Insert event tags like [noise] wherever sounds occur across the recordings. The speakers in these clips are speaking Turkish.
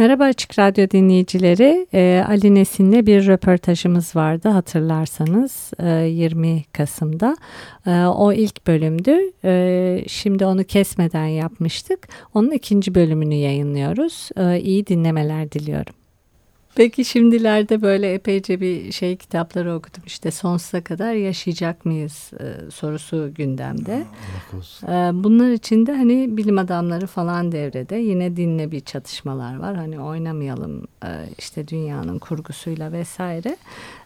Merhaba Açık Radyo dinleyicileri. Ee, Ali Nesin'le bir röportajımız vardı hatırlarsanız e, 20 Kasım'da. E, o ilk bölümdü. E, şimdi onu kesmeden yapmıştık. Onun ikinci bölümünü yayınlıyoruz. E, iyi dinlemeler diliyorum. Peki şimdilerde böyle epeyce bir şey kitapları okudum. İşte sonsuza kadar yaşayacak mıyız e, sorusu gündemde. E, bunlar içinde hani bilim adamları falan devrede. Yine dinle bir çatışmalar var. Hani oynamayalım e, işte dünyanın kurgusuyla vesaire.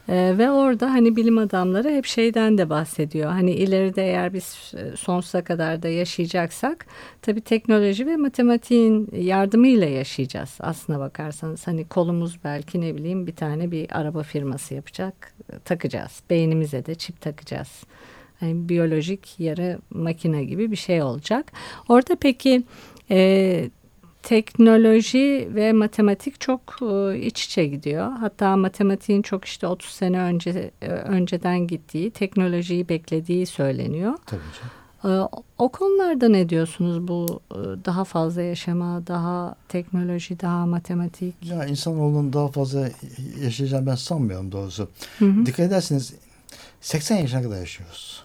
Ee, ve orada hani bilim adamları hep şeyden de bahsediyor. Hani ileride eğer biz e, sonsuza kadar da yaşayacaksak tabii teknoloji ve matematiğin yardımıyla yaşayacağız. Aslına bakarsanız hani kolumuz belki ne bileyim bir tane bir araba firması yapacak takacağız. Beynimize de çip takacağız. Hani biyolojik yarı makine gibi bir şey olacak. Orada peki e, teknoloji ve matematik çok e, iç içe gidiyor. Hatta matematiğin çok işte 30 sene önce e, önceden gittiği, teknolojiyi beklediği söyleniyor. Tabii canım. E, o konularda ne diyorsunuz bu daha fazla yaşama, daha teknoloji, daha matematik? Ya insanoğlunun daha fazla yaşayacağını ben sanmıyorum doğrusu. Hı hı. Dikkat ederseniz 80 yaşına kadar yaşıyoruz.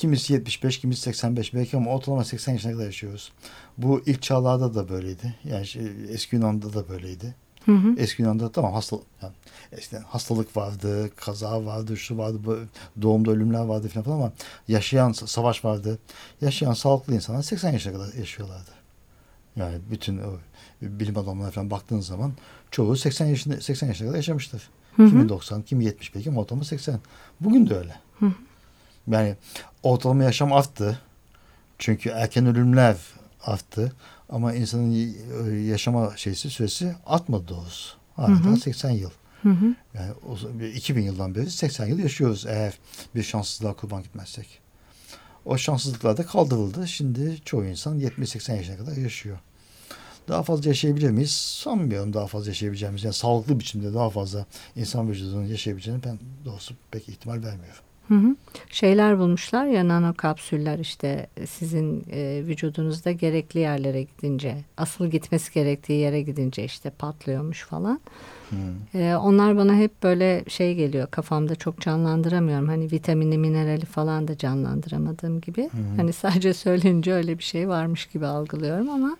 Kimisi 75, kimisi 85 belki ama ortalama 80 yaşına kadar yaşıyoruz. Bu ilk çağlarda da böyleydi. Yani şey, eski Yunan'da da böyleydi. Hı hı. Eski Yunan'da tamam hastalık yani eskiden hastalık vardı, kaza vardı, şu vardı, doğumda ölümler vardı falan ama yaşayan savaş vardı. Yaşayan sağlıklı insanlar 80 yaşına kadar yaşıyorlardı. Yani bütün o bilim adamlarına falan baktığın zaman çoğu 80 yaşında 80 yaşına kadar yaşamıştır. Hı hı. Kimi 90, kimi 70 belki ama ortalama 80. Bugün de öyle. Hı hı. Yani ortalama yaşam arttı. Çünkü erken ölümler arttı. Ama insanın yaşama şeysi süresi artmadı doğrusu. Hala 80 yıl. Hı hı. Yani o, 2000 yıldan beri 80 yıl yaşıyoruz eğer bir şanssızlığa kurban gitmezsek. O şanssızlıklar da kaldırıldı. Şimdi çoğu insan 70-80 yaşına kadar yaşıyor. Daha fazla yaşayabilir miyiz? Sanmıyorum daha fazla yaşayabileceğimiz. Yani sağlıklı biçimde daha fazla insan vücudunun yaşayabileceğini ben doğrusu pek ihtimal vermiyorum. Hı hı. Şeyler bulmuşlar ya nano kapsüller işte sizin e, vücudunuzda gerekli yerlere gidince asıl gitmesi gerektiği yere gidince işte patlıyormuş falan. E, onlar bana hep böyle şey geliyor kafamda çok canlandıramıyorum. Hani vitamini minerali falan da canlandıramadığım gibi. Hı. Hani sadece [laughs] söylenince öyle bir şey varmış gibi algılıyorum ama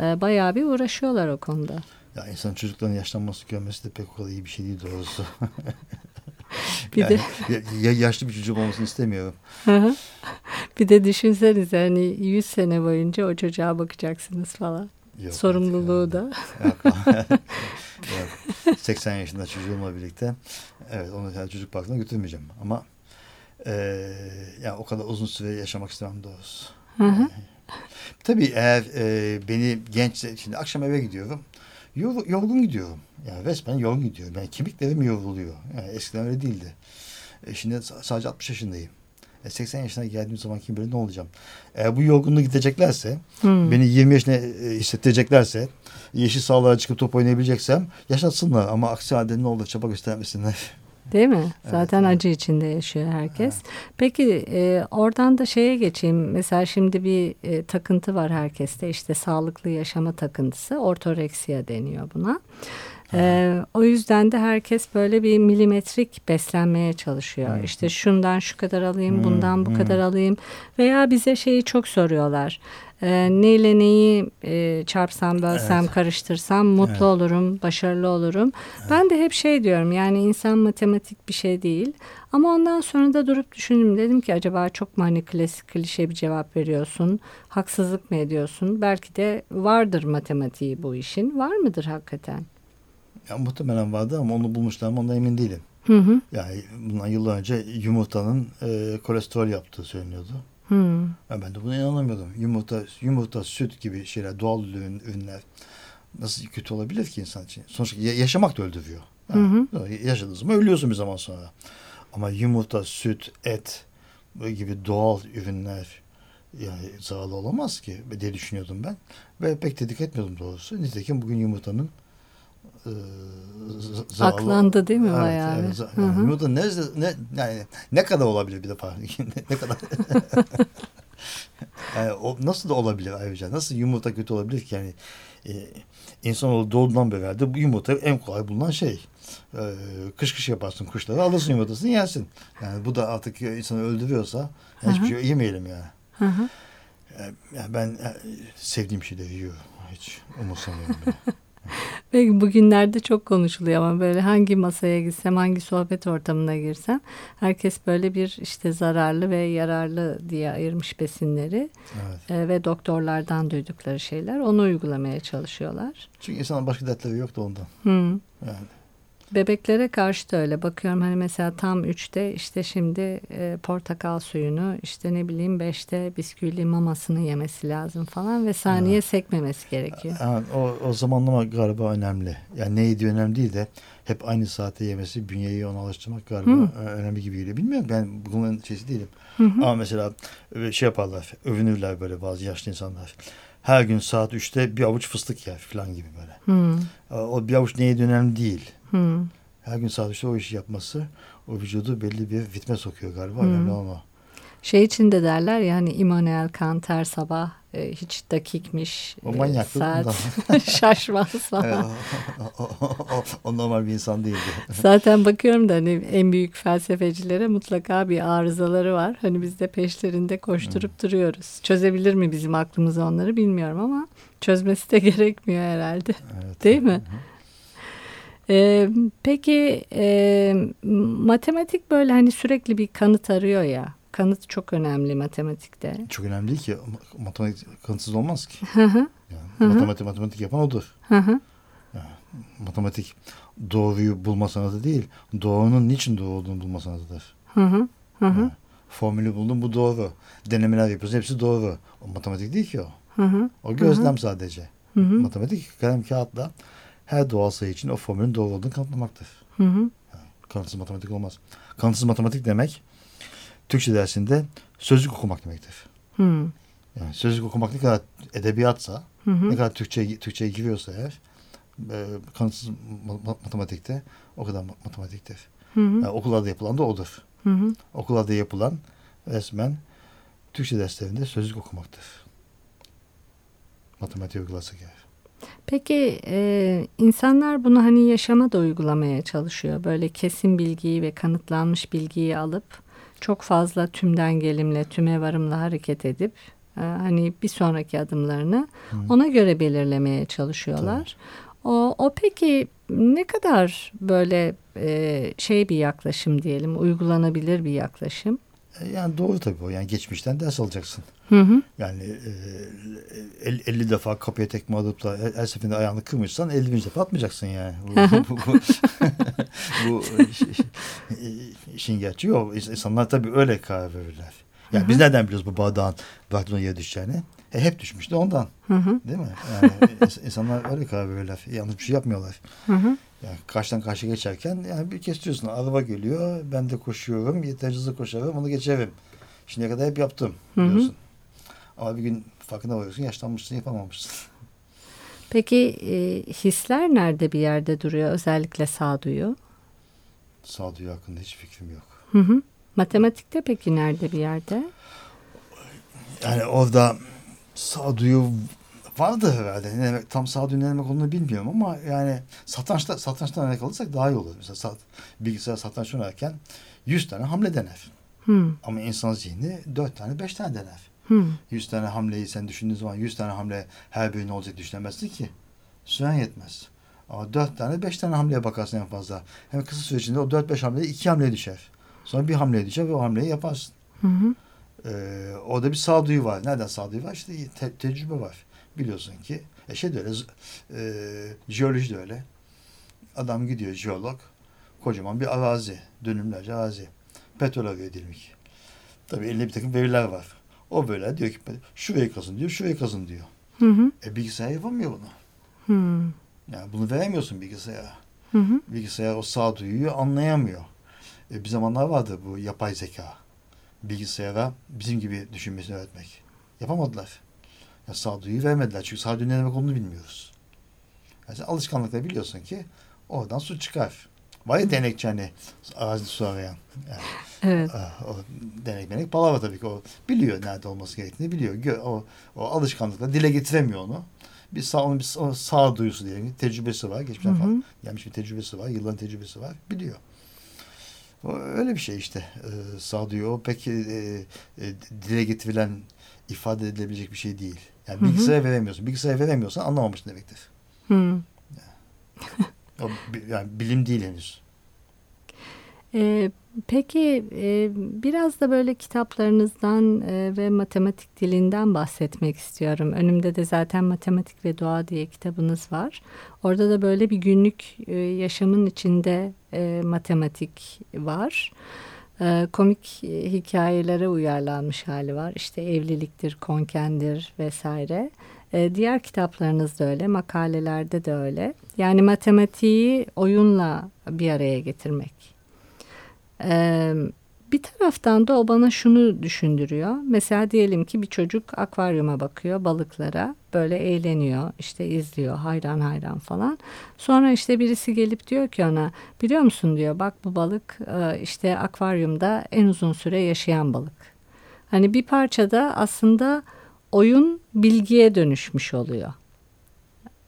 e, bayağı bir uğraşıyorlar o konuda. Ya insan çocukların yaşlanması görmesi de pek o kadar iyi bir şey değil doğrusu. [laughs] bir yani, de ya, yaşlı bir çocuk olmasını istemiyorum. bir de düşünsenize hani 100 sene boyunca o çocuğa bakacaksınız falan. Yok, Sorumluluğu da. Yok, [laughs] yok. 80 yaşında çocuğumla birlikte evet onu yani çocuk parkına götürmeyeceğim ama e, yani o kadar uzun süre yaşamak istemem doğrusu. Hı hı. tabii eğer e, beni genç şimdi akşam eve gidiyorum yorgun gidiyorum. Yani resmen yorgun gidiyorum. Yani kemiklerim yoruluyor. Yani eskiden öyle değildi. E şimdi sadece 60 yaşındayım. E 80 yaşına geldiğim zaman kim bilir ne olacağım. Eğer bu yorgunluğu gideceklerse, hmm. beni 20 yaşına e, hissettireceklerse, yeşil sağlığa çıkıp top oynayabileceksem yaşatsınlar. Ama aksi halde ne olur çaba göstermesinler. [laughs] Değil mi? Zaten evet, acı içinde yaşıyor herkes. Evet. Peki e, oradan da şeye geçeyim. Mesela şimdi bir e, takıntı var herkeste. İşte sağlıklı yaşama takıntısı. Ortoreksiya deniyor buna. Ee, o yüzden de herkes böyle bir milimetrik beslenmeye çalışıyor. Hmm. İşte şundan şu kadar alayım, hmm. bundan bu hmm. kadar alayım. Veya bize şeyi çok soruyorlar. Ee, neyle neyi e, çarpsam, bölsem, evet. karıştırsam mutlu evet. olurum, başarılı olurum. Evet. Ben de hep şey diyorum yani insan matematik bir şey değil. Ama ondan sonra da durup düşündüm. Dedim ki acaba çok mu hani klasik klişe bir cevap veriyorsun? Haksızlık mı ediyorsun? Belki de vardır matematiği bu işin. Var mıdır hakikaten? Ya, muhtemelen vardı ama onu bulmuşlar mı ondan emin değilim. Hı hı. Yani bundan yıllar önce yumurtanın e, kolesterol yaptığı söyleniyordu. Ya ben de buna inanamıyordum. Yumurta, yumurta, süt gibi şeyler, doğal ürün, ürünler nasıl kötü olabilir ki insan için? Sonuçta yaşamak da öldürüyor. Hı hı. Yaşadığın zaman ölüyorsun bir zaman sonra. Ama yumurta, süt, et gibi doğal ürünler yani zararlı olamaz ki diye düşünüyordum ben. Ve pek de dikkat etmiyordum doğrusu. Nitekim bugün yumurtanın e, zararlı... Aklandı değil mi evet, bayağı? Evet, yani yumurta ne, ne, yani ne kadar olabilir bir defa? [laughs] ne kadar? [laughs] yani o nasıl da olabilir ayrıca? Nasıl yumurta kötü olabilir ki? Yani e, insanoğlu doğduğundan beri herhalde bu yumurta en kolay bulunan şey. E, kış kış yaparsın kuşları alırsın yumurtasını yersin. Yani bu da artık insanı öldürüyorsa yani hiçbir şey yemeyelim yani. Hı hı. Yani ben e, sevdiğim şeyleri yiyorum. Hiç umursamıyorum. [laughs] Peki bugünlerde çok konuşuluyor ama böyle hangi masaya gitsem, hangi sohbet ortamına girsem herkes böyle bir işte zararlı ve yararlı diye ayırmış besinleri evet. e, ve doktorlardan duydukları şeyler onu uygulamaya çalışıyorlar. Çünkü insanın başka dertleri yok da ondan. Hı. Yani Bebeklere karşı da öyle bakıyorum hani mesela tam üçte işte şimdi e, portakal suyunu işte ne bileyim beşte bisküvili mamasını yemesi lazım falan ve saniye evet. sekmemesi gerekiyor. Evet, o, o zamanlama galiba önemli. Yani ne yediği önemli değil de hep aynı saate yemesi bünyeyi ona alıştırmak galiba Hı. önemli gibi geliyor. Bilmiyorum ben bunun şeysi değilim. Hı hı. Ama mesela e, şey yaparlar övünürler böyle bazı yaşlı insanlar her gün saat üçte bir avuç fıstık yer falan gibi böyle. Hmm. O bir avuç neye önemli değil. Hmm. Her gün saat üçte o işi yapması o vücudu belli bir ritme sokuyor galiba. Hmm. Önemli ama. Şey için de derler ya hani Immanuel Kant her sabah e, hiç dakikmiş. O manyak e, saat [laughs] şaşmaz falan. o, o, o, o normal bir insan değildi. Zaten bakıyorum da hani en büyük felsefecilere mutlaka bir arızaları var. Hani biz de peşlerinde koşturup hmm. duruyoruz. Çözebilir mi bizim aklımız onları bilmiyorum ama çözmesi de [laughs] gerekmiyor herhalde. Evet. Değil mi? Hı. Ee, peki e, matematik böyle hani sürekli bir kanıt arıyor ya. Kanıt çok önemli matematikte. Çok önemli değil ki. Matematik kanıtsız olmaz ki. yani matematik matematik yapan odur. yani, matematik doğruyu bulma sanatı değil. Doğrunun niçin doğru olduğunu bulma sanatıdır. Yani, formülü buldum bu doğru. Denemeler yapıyorsun hepsi doğru. O matematik değil ki o. O gözlem sadece. Matematik kalem kağıtla her doğal sayı için o formülün doğru olduğunu kanıtlamaktır. Hı hı. Yani, kanıtsız matematik olmaz. Kanıtsız matematik demek Türkçe dersinde sözlük okumak demektir. Hı. Yani sözlük okumak ne kadar edebiyatsa, hı hı. ne kadar Türkçe Türkçe'ye giriyorsa eğer e, kanıtsız matematikte o kadar matematiktir. Hı hı. Yani okullarda yapılan da odur. Hı hı. Okullarda yapılan resmen Türkçe derslerinde sözlük okumaktır. Matematik uygularsak eğer. Peki e, insanlar bunu hani yaşama da uygulamaya çalışıyor. Böyle kesin bilgiyi ve kanıtlanmış bilgiyi alıp çok fazla tümden gelimle, tüme varımla hareket edip e, hani bir sonraki adımlarını Hı. ona göre belirlemeye çalışıyorlar. O, o peki ne kadar böyle e, şey bir yaklaşım diyelim, uygulanabilir bir yaklaşım? E, yani doğru tabii o. Yani geçmişten ders alacaksın. Hı hı. Yani e, 50 defa kapıya tekme atıp da her seferinde ayağını kırmışsan 50. defa atmayacaksın yani. Bu, bu, bu, bu [laughs] işin gerçeği o. İnsanlar tabii öyle karar verirler. Yani hı hı. biz nereden biliyoruz bu bardağın bardağın yere düşeceğini? E, hep düşmüştü ondan. Hı hı. Değil mi? Yani [laughs] insanlar öyle karar verirler. Yanlış bir şey yapmıyorlar. Hı hı. Yani karşıdan karşı geçerken yani bir kez diyorsun araba geliyor ben de koşuyorum yeterli hızlı koşarım onu geçerim. Şimdiye kadar hep yaptım diyorsun. Hı hı. Ama bir gün farkında varıyorsun yaşlanmışsın yapamamışsın. Peki e, hisler nerede bir yerde duruyor özellikle sağduyu? Sağduyu hakkında hiç fikrim yok. Hı hı. Matematikte peki nerede bir yerde? Yani orada sağduyu vardı herhalde. Ne demek, tam sağduyu ne demek olduğunu bilmiyorum ama yani satrançta satrançtan örnek alırsak daha iyi olur. Mesela sat, bilgisayar satranç oynarken 100 tane hamle dener. Hmm. Ama insan zihni 4 tane 5 tane dener. Hmm. 100 tane hamleyi sen düşündüğün zaman 100 tane hamle her birine olacak düşünemezsin ki. Süren yetmez. Ama 4 tane 5 tane hamleye bakarsın en fazla. Hem kısa süre içinde o 4-5 hamleye 2 hamleye düşer. Sonra bir hamleye düşer ve o hamleyi yaparsın. Hı hı. Ee, orada bir sağduyu var. Nereden sağduyu var? İşte te- tecrübe var. Biliyorsun ki. E şey de öyle. E, jeoloji de öyle. Adam gidiyor jeolog. Kocaman bir arazi. Dönümlerce arazi. Petrol arıyor ki. Tabii elinde bir takım veriler var. O böyle diyor ki şurayı kazın diyor, şurayı kazın diyor. Hı hı. E bilgisayar yapamıyor bunu. Hmm. Yani bunu veremiyorsun bilgisayara. Hı hı. Bilgisayar o sağduyuyu anlayamıyor. E, bir zamanlar vardı bu yapay zeka. Bilgisayara bizim gibi düşünmesini öğretmek. Yapamadılar. Ya sağduyuyu vermediler. Çünkü sağduyu ne demek olduğunu bilmiyoruz. Yani sen alışkanlıkla biliyorsun ki oradan su çıkar. Var ya denekçi hani arazide su arayan. Yani, Evet. ah, o denek denek palavra tabii ki. O biliyor nerede olması gerektiğini biliyor. O, o alışkanlıkla dile getiremiyor onu. Bir sağ, onun bir sağ duyusu diyelim. Tecrübesi var. Geçmişten falan gelmiş bir tecrübesi var. Yılların tecrübesi var. Biliyor. O öyle bir şey işte. Ee, sağduyu o pek e, e, dile getirilen ifade edilebilecek bir şey değil. Yani Hı hı. bilgisayara veremiyorsun. Bilgisayara veremiyorsan anlamamışsın demektir. Hmm. O, bi- yani bilim değil henüz. Ee, peki e, biraz da böyle kitaplarınızdan e, ve matematik dilinden bahsetmek istiyorum. Önümde de zaten Matematik ve Doğa diye kitabınız var. Orada da böyle bir günlük e, yaşamın içinde e, matematik var. E, komik e, hikayelere uyarlanmış hali var. İşte evliliktir, konkendir vesaire. E, diğer kitaplarınız da öyle, makalelerde de öyle. Yani matematiği oyunla bir araya getirmek. Ee, bir taraftan da o bana şunu düşündürüyor. Mesela diyelim ki bir çocuk akvaryuma bakıyor balıklara böyle eğleniyor işte izliyor hayran hayran falan. Sonra işte birisi gelip diyor ki ona biliyor musun diyor bak bu balık işte akvaryumda en uzun süre yaşayan balık. Hani bir parçada aslında oyun bilgiye dönüşmüş oluyor.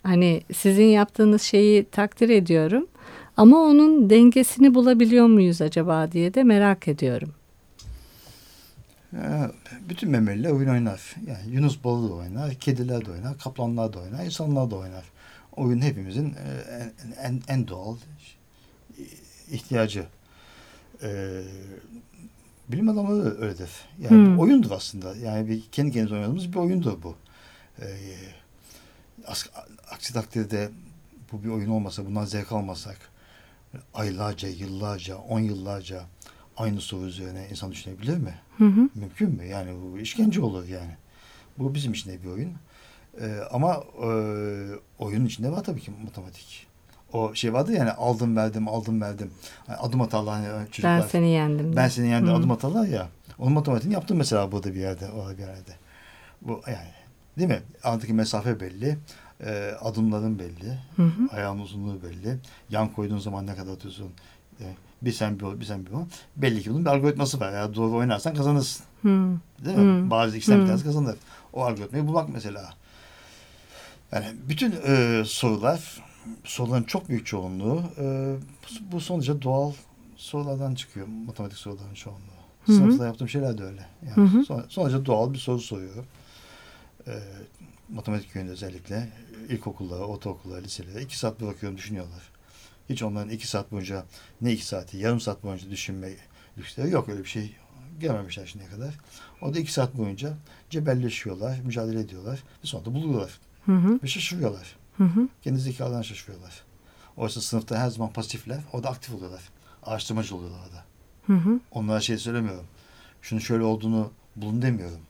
Hani sizin yaptığınız şeyi takdir ediyorum. Ama onun dengesini bulabiliyor muyuz acaba diye de merak ediyorum. Ya, bütün memeliler oyun oynar. Yani Yunus balığı da oynar, kediler de oynar, kaplanlar da oynar, insanlar da oynar. Oyun hepimizin e, en, en, en doğal ihtiyacı. Ee, bilim adamları da öyledir. Yani Hmm. oyundur aslında. Yani bir kendi kendimize oynadığımız bir oyundur bu. Ee, aksi takdirde bu bir oyun olmasa, bundan zevk almasak aylarca, yıllarca, on yıllarca aynı soru üzerine insan düşünebilir mi? Hı hı. Mümkün mü? Yani bu işkence olur yani. Bu bizim için de bir oyun. Ee, ama e, oyunun içinde var tabii ki matematik. O şey vardı yani aldım verdim aldım verdim. Hani adım atarlar hani çocuklar. Ben seni yendim. Ben senin yanında Hı. adım atarlar ya. Onun matematiğini yaptım mesela burada bir yerde. Orada bir yerde. Bu yani değil mi? Aradaki mesafe belli. E, adımların belli. Hı hı. Ayağın uzunluğu belli. Yan koyduğun zaman ne kadar atıyorsun. E, bir sen bir o, bir sen bir o. Belli ki bunun bir algoritması var. Eğer doğru oynarsan kazanırsın. Hı. Değil mi? Hmm. Bazı ikisinden bir tanesi kazanır. O algoritmayı bulmak mesela. Yani bütün e, sorular, soruların çok büyük çoğunluğu e, bu sonuca doğal sorulardan çıkıyor. Matematik soruların çoğunluğu. Hı hı. Sınıfta yaptığım şeyler de öyle. Yani Hı hı. son- sonuca doğal bir soru soruyorum. E, matematik yönünde özellikle ilkokullara, ortaokullara, liselere iki saat bırakıyorum düşünüyorlar. Hiç onların iki saat boyunca ne iki saati, yarım saat boyunca düşünme lüksleri yok öyle bir şey gelmemişler şimdiye kadar. O da iki saat boyunca cebelleşiyorlar, mücadele ediyorlar ve sonra da buluyorlar Hı hı. ve şaşırıyorlar. Hı hı. Kendi zekalarından şaşırıyorlar. Oysa sınıfta her zaman pasifler, orada aktif oluyorlar. Araştırmacı oluyorlar orada. Hı hı. Onlara şey söylemiyorum. Şunu şöyle olduğunu bulun demiyorum.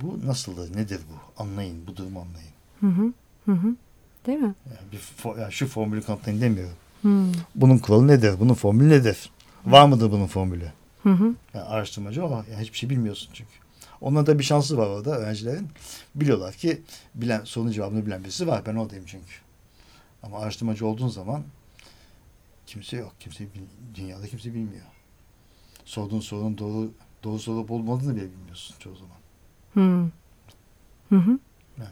Bu nasıldır, nedir bu? Anlayın, bu durumu anlayın. Hı hı. Hı hı. Değil mi? Yani, bir fo- yani şu formülü kanıtlayın demiyorum. Hı. Bunun kuralı nedir? Bunun formülü nedir? Var mıdır bunun formülü? Hı hı. Yani araştırmacı o. Yani hiçbir şey bilmiyorsun çünkü. Onların da bir şansı var orada öğrencilerin. Biliyorlar ki bilen sorunun cevabını bilen birisi var. Ben oradayım çünkü. Ama araştırmacı olduğun zaman kimse yok. Kimse dünyada kimse bilmiyor. Sorduğun sorunun doğru doğru soru olup olmadığını bile bilmiyorsun çoğu zaman. Hı. Hı hı. Evet.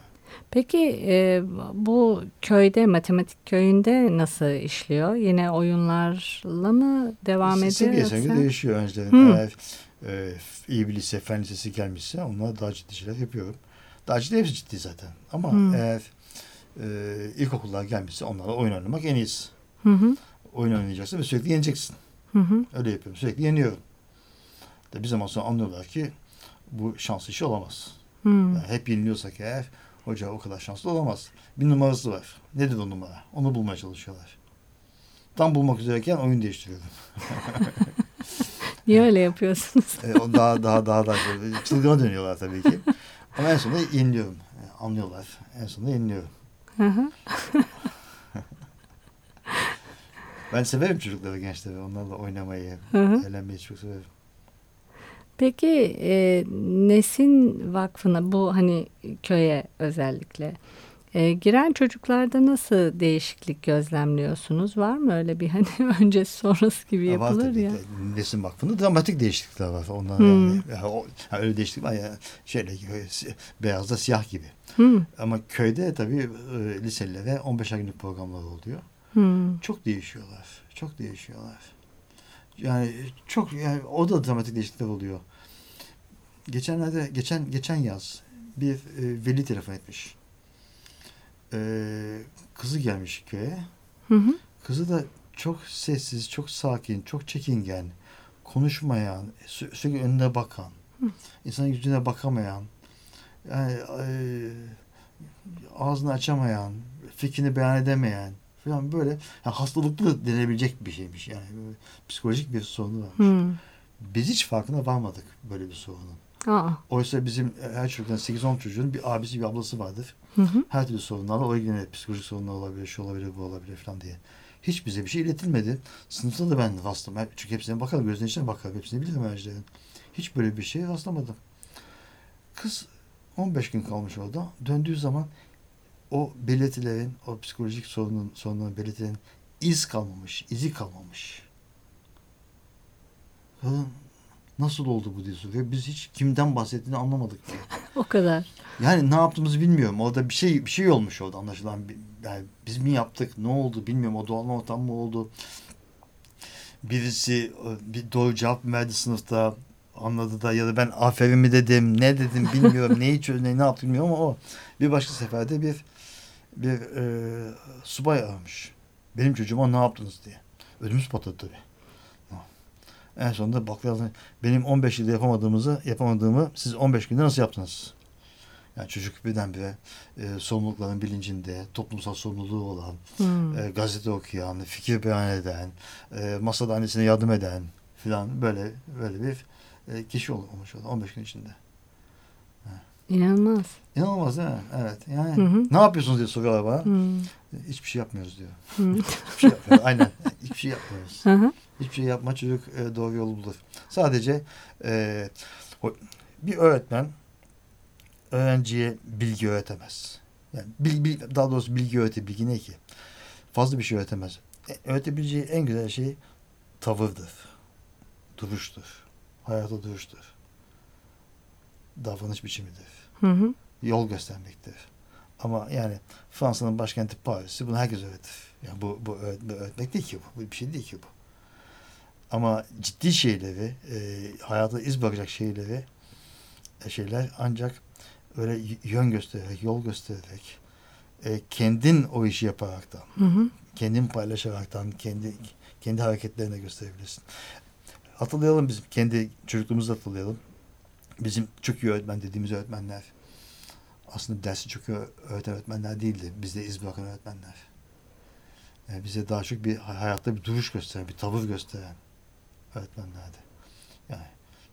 Peki e, bu köyde matematik köyünde nasıl işliyor? Yine oyunlarla mı devam ediyor? Göre yoksa? değişiyor öğrencilerin. Hı. Eğer e, iyi bir lise, fen lisesi gelmişse onlara daha ciddi şeyler yapıyorum. Daha ciddi hepsi ciddi zaten. Ama Hı. eğer e, ilkokullar gelmişse onlarla oyun oynamak en iyisi. Hı hı. Oyun oynayacaksın ve sürekli yeneceksin. Hı hı. Öyle yapıyorum. Sürekli yeniyorum. De bir zaman sonra anlıyorlar ki bu şans işi olamaz. Hı. Yani hep yeniliyorsak eğer hoca o kadar şanslı olamaz. Bir numarası var. Nedir o numara? Onu bulmaya çalışıyorlar. Tam bulmak üzereyken oyun değiştiriyorum. [laughs] Niye öyle yapıyorsunuz? E, o daha daha daha daha çılgına dönüyorlar tabii ki. Ama en sonunda yeniliyorum. E, anlıyorlar. En sonunda yeniliyorum. [laughs] Ben severim çocukları, gençleri. Onlarla oynamayı, eğlenmeyi çok severim. Peki e, Nesin Vakfı'na bu hani köye özellikle e, giren çocuklarda nasıl değişiklik gözlemliyorsunuz? Var mı öyle bir hani [laughs] öncesi sonrası gibi var yapılır tabii. ya? Nesin Vakfı'nda dramatik değişiklikler var. Onlar Hmm. yani, ya, o, ha, öyle değişiklik var ya şöyle beyazda siyah gibi. Hı, Ama köyde tabii e, liselilere 15'er günlük programlar oluyor. hı, Çok değişiyorlar. Çok değişiyorlar. Yani çok yani o da dramatik değişiklikler oluyor. Geçenlerde geçen geçen yaz bir e, veli telefon etmiş. E, kızı gelmiş köye. hı hı. Kızı da çok sessiz, çok sakin, çok çekingen, konuşmayan, sü- sürekli önüne bakan, insanın yüzüne bakamayan, yani e, ağzını açamayan, fikrini beyan edemeyen falan böyle yani hastalıklı denebilecek bir şeymiş yani psikolojik bir sorunu var. Hı. Biz hiç farkına varmadık böyle bir sorunun. Aa, Oysa bizim her çocuktan 8-10 çocuğun bir abisi bir ablası vardır. hı hı. Her türlü sorunlarla o ilgilenir. Psikolojik sorunlar olabilir, şu olabilir, bu olabilir falan diye. Hiç bize bir şey iletilmedi. Sınıfta da ben rastlamadım. Çünkü hepsine bakarım, gözlerinin içine bakarım. Hepsini bilirim öğrencilerin. Hiç böyle bir şeye rastlamadım. Kız 15 gün kalmış orada. Döndüğü zaman o belirtilerin, o psikolojik sorunun, sorunların belirtilerin iz kalmamış, izi kalmamış. Kadın nasıl oldu bu diye soruyor. Biz hiç kimden bahsettiğini anlamadık diye. [laughs] O kadar. Yani ne yaptığımızı bilmiyorum. Orada bir şey bir şey olmuş orada anlaşılan. Yani biz mi yaptık? Ne oldu bilmiyorum. O doğal ortam mı oldu? Birisi e, bir doğru cevap verdi sınıfta anladı da ya da ben aferin mi dedim ne dedim bilmiyorum [laughs] neyi çözdüm ne, ne yaptım bilmiyorum ama o bir başka seferde bir bir e, subay aramış. Benim çocuğuma ne yaptınız diye. Ödümüz patladı tabii. En sonunda baktılar benim 15 yılda yapamadığımızı yapamadığımı siz 15 günde nasıl yaptınız? Yani çocuk birdenbire e, sorumlulukların bilincinde, toplumsal sorumluluğu olan, Hı. e, gazete okuyan, fikir beyan eden, e, masada annesine yardım eden filan böyle böyle bir e, kişi ol- olmuş oldu 15 gün içinde. İnanılmaz. İnanılmaz değil mi? Evet. Yani Hı hı. ne yapıyorsunuz diye soruyorlar bana. Hı. Hiçbir şey yapmıyoruz diyor. Hı. Hiçbir şey yapmıyoruz. Aynen. Hiçbir şey yapmıyoruz. Hı hı. Hiçbir şey yapma çocuk e, doğru yolu bulur. Sadece e, bir öğretmen öğrenciye bilgi öğretemez. Yani bil, bil- daha doğrusu bilgi öğreti bilgi ne ki? Fazla bir şey öğretemez. E, öğretebileceği en güzel şey tavırdır. Duruştur. Hayata duruştur. Davranış biçimidir. Hı hı. Yol göstermektir. Ama yani Fransa'nın başkenti Paris'i bunu herkes öğretir. Yani bu, bu öğretme, öğretmek değil ki bu. Bu bir şey değil ki bu. Ama ciddi şeyleri, e, hayata iz bırakacak şeyleri, e, şeyler ancak öyle yön göstererek, yol göstererek, e, kendin o işi yaparaktan, Hı hı. kendin paylaşaraktan, kendi kendi hareketlerine gösterebilirsin. Hatırlayalım bizim kendi çocukluğumuzu hatırlayalım. Bizim çok iyi öğretmen dediğimiz öğretmenler aslında dersi çok iyi öğreten öğretmenler değildi. Bizde iz bırakan öğretmenler. Yani bize daha çok bir hayatta bir duruş gösteren, bir tavır gösteren öğretmenlerdi. Yani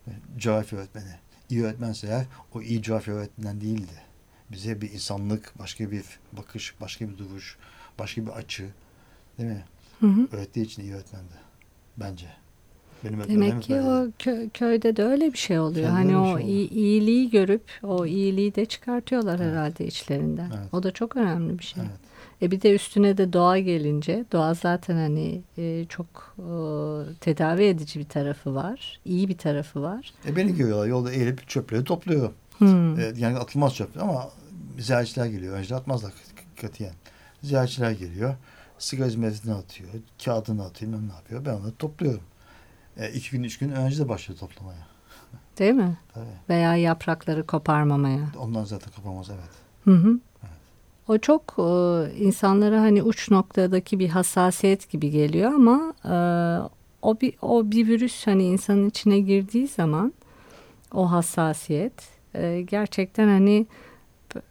e, coğrafya öğretmeni. iyi öğretmense eğer o iyi coğrafya öğretmeninden değildi. Bize bir insanlık, başka bir bakış, başka bir duruş, başka bir açı değil mi? Hı hı. Öğrettiği için iyi öğretmendi. Bence. Benim Demek ki böyle. o kö- köyde de öyle bir şey oluyor. Köyde hani o şey iyi- iyiliği görüp o iyiliği de çıkartıyorlar Evet. herhalde içlerinden. Evet. O da çok önemli bir şey. Evet. E bir de üstüne de doğa gelince doğa zaten hani e, çok e, tedavi edici bir tarafı var. iyi bir tarafı var. E beni görüyorlar yolda eğilip çöpleri topluyorum. Hmm. E, yani atılmaz çöp ama ziyaretçiler geliyor. Önceden atmazlar katiyen. Ziyaretçiler geliyor. Sigara izmaritini atıyor. Kağıdını atıyor. ne yapıyor. Ben onları topluyorum. E, iki gün, üç gün öğrenci de başlıyor toplamaya. Değil mi? Tabii. Veya yaprakları koparmamaya. Ondan zaten kapamaz evet. Hı hı. O çok e, insanlara hani uç noktadaki bir hassasiyet gibi geliyor ama e, o bir o bir virüs hani insanın içine girdiği zaman o hassasiyet e, gerçekten hani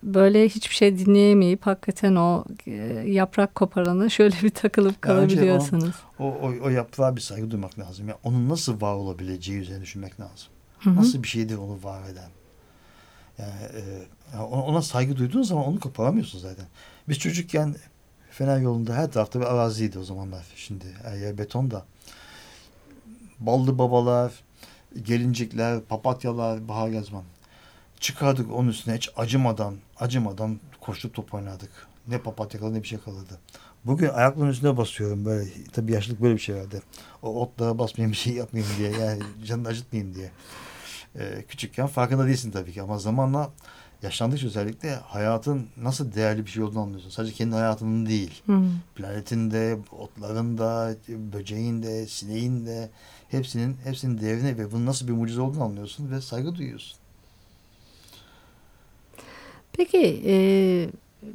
böyle hiçbir şey dinleyemeyip hakikaten o e, yaprak koparana şöyle bir takılıp kalabiliyorsunuz. O, o, o yaprağa bir saygı duymak lazım. Ya onun nasıl var olabileceği üzerine düşünmek lazım. Hı hı. Nasıl bir şeydir onu var eden? Yani e, ona saygı duyduğun zaman onu koparamıyorsun zaten. Biz çocukken Fener yolunda her tarafta bir araziydi o zamanlar. Şimdi her yer beton da. Ballı babalar, gelincikler, papatyalar, bahar yazman. Çıkardık onun üstüne hiç acımadan, acımadan koştuk top oynardık. Ne papatya kalır ne bir şey kalırdı. Bugün ayaklarının üstüne basıyorum böyle. Tabii yaşlılık böyle bir şey vardı. O otlara basmayayım bir şey yapmayayım diye. Yani canını acıtmayayım diye. Ee, küçükken farkında değilsin tabii ki ama zamanla yaşlandıkça özellikle hayatın nasıl değerli bir şey olduğunu anlıyorsun. Sadece kendi hayatının değil. Hı. Planetin de, otların da, böceğin de, sineğin de hepsinin hepsinin değerini ve bunun nasıl bir mucize olduğunu anlıyorsun ve saygı duyuyorsun. Peki e,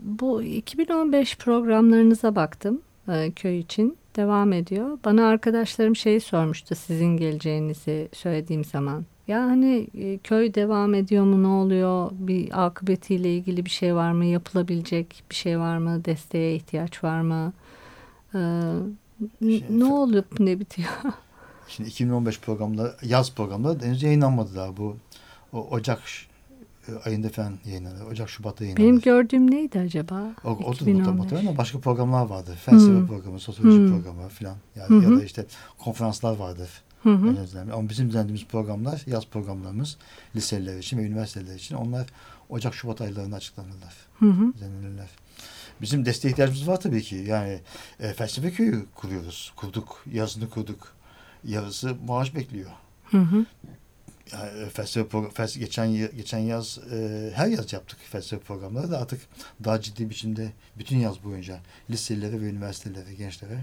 bu 2015 programlarınıza baktım e, köy için devam ediyor. Bana arkadaşlarım şey sormuştu sizin geleceğinizi söylediğim zaman. Ya hani e, köy devam ediyor mu ne oluyor? Bir akıbetiyle ilgili bir şey var mı? Yapılabilecek bir şey var mı? Desteğe ihtiyaç var mı? E, Şey, ne olup ne bitiyor? [laughs] Şimdi 2015 programda yaz programda henüz yayınlanmadı daha bu. O Ocak ayında falan yayınlanır. Ocak Şubat'ta yayınlanır. Benim gördüğüm neydi acaba? O, o da 2015. muhtemelen ama başka programlar vardı. Felsefe Hmm. programı, sosyoloji Hmm. programı falan. Yani Hı ya da işte konferanslar vardır. Hı hı. Ama bizim düzenlediğimiz programlar, yaz programlarımız liseliler için ve üniversiteler için onlar Ocak Şubat aylarında açıklanırlar. Hı hı. Düzenlenirler. Bizim desteğe ihtiyacımız var tabii ki. Yani e, felsefe köyü kuruyoruz. Kurduk. Yazını kurduk. Yarısı maaş bekliyor. Hı hı. Yani e, felsefe, felsefe geçen geçen yaz e, her yaz yaptık felsefe programları da artık daha ciddi biçimde bütün yaz boyunca liselilere ve üniversitelere, gençlere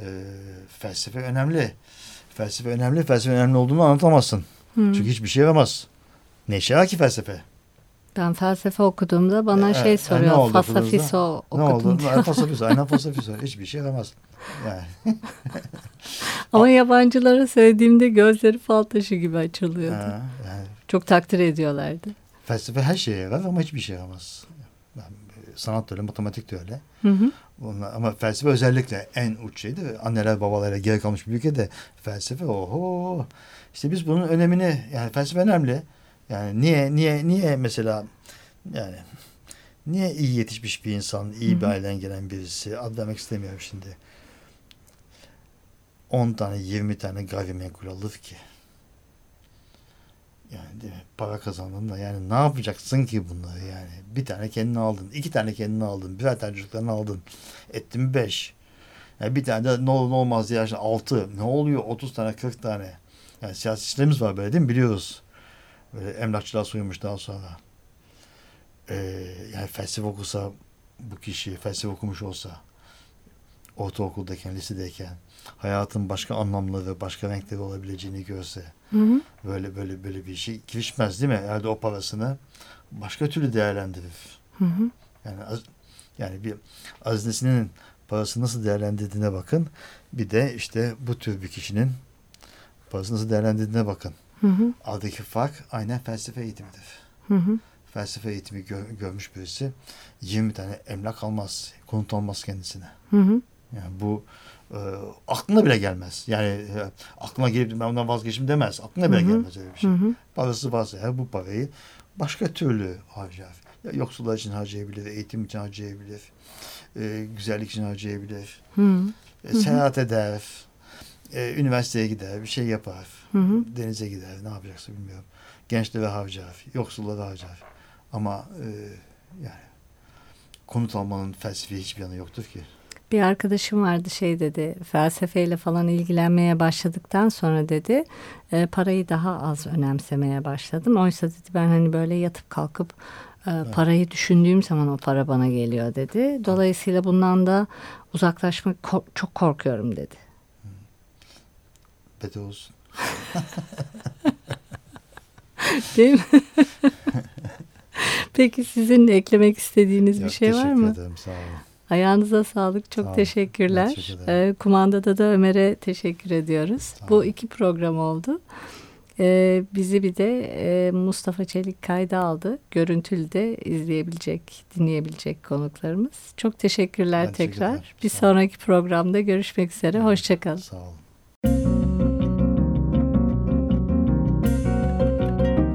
e, felsefe önemli. Felsefe önemli. Felsefe önemli olduğunu anlatamazsın. Hı. Çünkü hiçbir şey yaramaz. Ne işe yarar ki felsefe? Ben felsefe okuduğumda bana E, şey e, ne soruyor. oldu Fasafiso Ne okudum oldu? diyor. Fasafiso. Aynen [laughs] fasafiso. Hiçbir şey yaramaz. Yani. [laughs] Ama yabancılara söylediğimde gözleri fal taşı gibi açılıyordu. ha, yani Çok takdir ediyorlardı. felsefe her şeye yarar ama hiçbir şey yaramaz. Yani, e, sanat da öyle, matematik de öyle. Hı hı. Bunlar, ama felsefe özellikle en uç şeydi. Anneler babalara geri kalmış bir ülkede felsefe oho. İşte biz bunun önemini yani felsefe önemli. Yani niye niye niye mesela yani niye iyi yetişmiş bir insan, iyi bir aileden gelen birisi ad vermek istemiyorum şimdi. 10 tane 20 tane gayrimenkul alır ki. Yani değil mi? Para kazandın da yani ne yapacaksın ki bunları yani? Bir tane kendini aldın, iki tane kendini aldın, birer tane çocuklarını aldın. Ettin beş. Yani bir tane de ne olur ne olmaz diye altı. Ne oluyor? 30 tane, 40 tane. Yani siyasetçilerimiz var böyle değil mi? Biliyoruz. Böyle emlakçılar soyulmuş daha sonra. Ee, yani felsefe okusa bu kişi felsefe okumuş olsa ortaokuldayken, lisedeyken hayatın başka anlamları, başka renkleri olabileceğini görse Hı hı. böyle böyle böyle bir şey girişmez değil mi? Herhalde o parasını başka türlü değerlendirir. Hı hı. Yani az, yani bir Aziz Nesin'in parasını nasıl değerlendirdiğine bakın. Bir de işte bu tür bir kişinin parasını nasıl değerlendirdiğine bakın. Hı hı. Aradaki fark aynen felsefe eğitimidir. Hı hı. Felsefe eğitimi gör- görmüş birisi 20 tane emlak almaz, konut almaz kendisine. Hı hı. Yani bu e, aklına bile gelmez. Yani e, aklıma gelip ben bundan vazgeçim demez. Aklına bile Hı hı. gelmez öyle bir şey. Hı hı. Parası varsa eğer bu parayı başka türlü harcar. Ya yoksullar için harcayabilir, eğitim için harcayabilir, e, güzellik için harcayabilir, Hı e, seyahat eder, e, üniversiteye gider, bir şey yapar, hı. hı. denize gider, ne yapacaksa bilmiyorum. Gençlere harcar, yoksullara harcar. Ama e, yani konut almanın felsefi hiçbir yanı yoktur ki. Bir arkadaşım vardı şey dedi felsefeyle falan ilgilenmeye başladıktan sonra dedi e, parayı daha az önemsemeye başladım. Oysa dedi ben hani böyle yatıp kalkıp e, parayı düşündüğüm zaman o para bana geliyor dedi. Dolayısıyla bundan da uzaklaşmak çok korkuyorum dedi. Beter olsun. [laughs] Değil mi? Peki sizin eklemek istediğiniz bir Yok, şey var teşekkür mı? ederim, sağ olun. Ayağınıza sağlık. Çok Sağ olun. teşekkürler. Teşekkür. Ee, kumandada da Ömer'e teşekkür ediyoruz. Sağ Bu iki program oldu. Ee, bizi bir de e, Mustafa Çelik kayda aldı. Görüntülü de izleyebilecek, dinleyebilecek konuklarımız. Çok teşekkürler Ben teşekkür tekrar. ederim. Bir sonraki programda görüşmek üzere. Hoşçakalın. Sağ olun.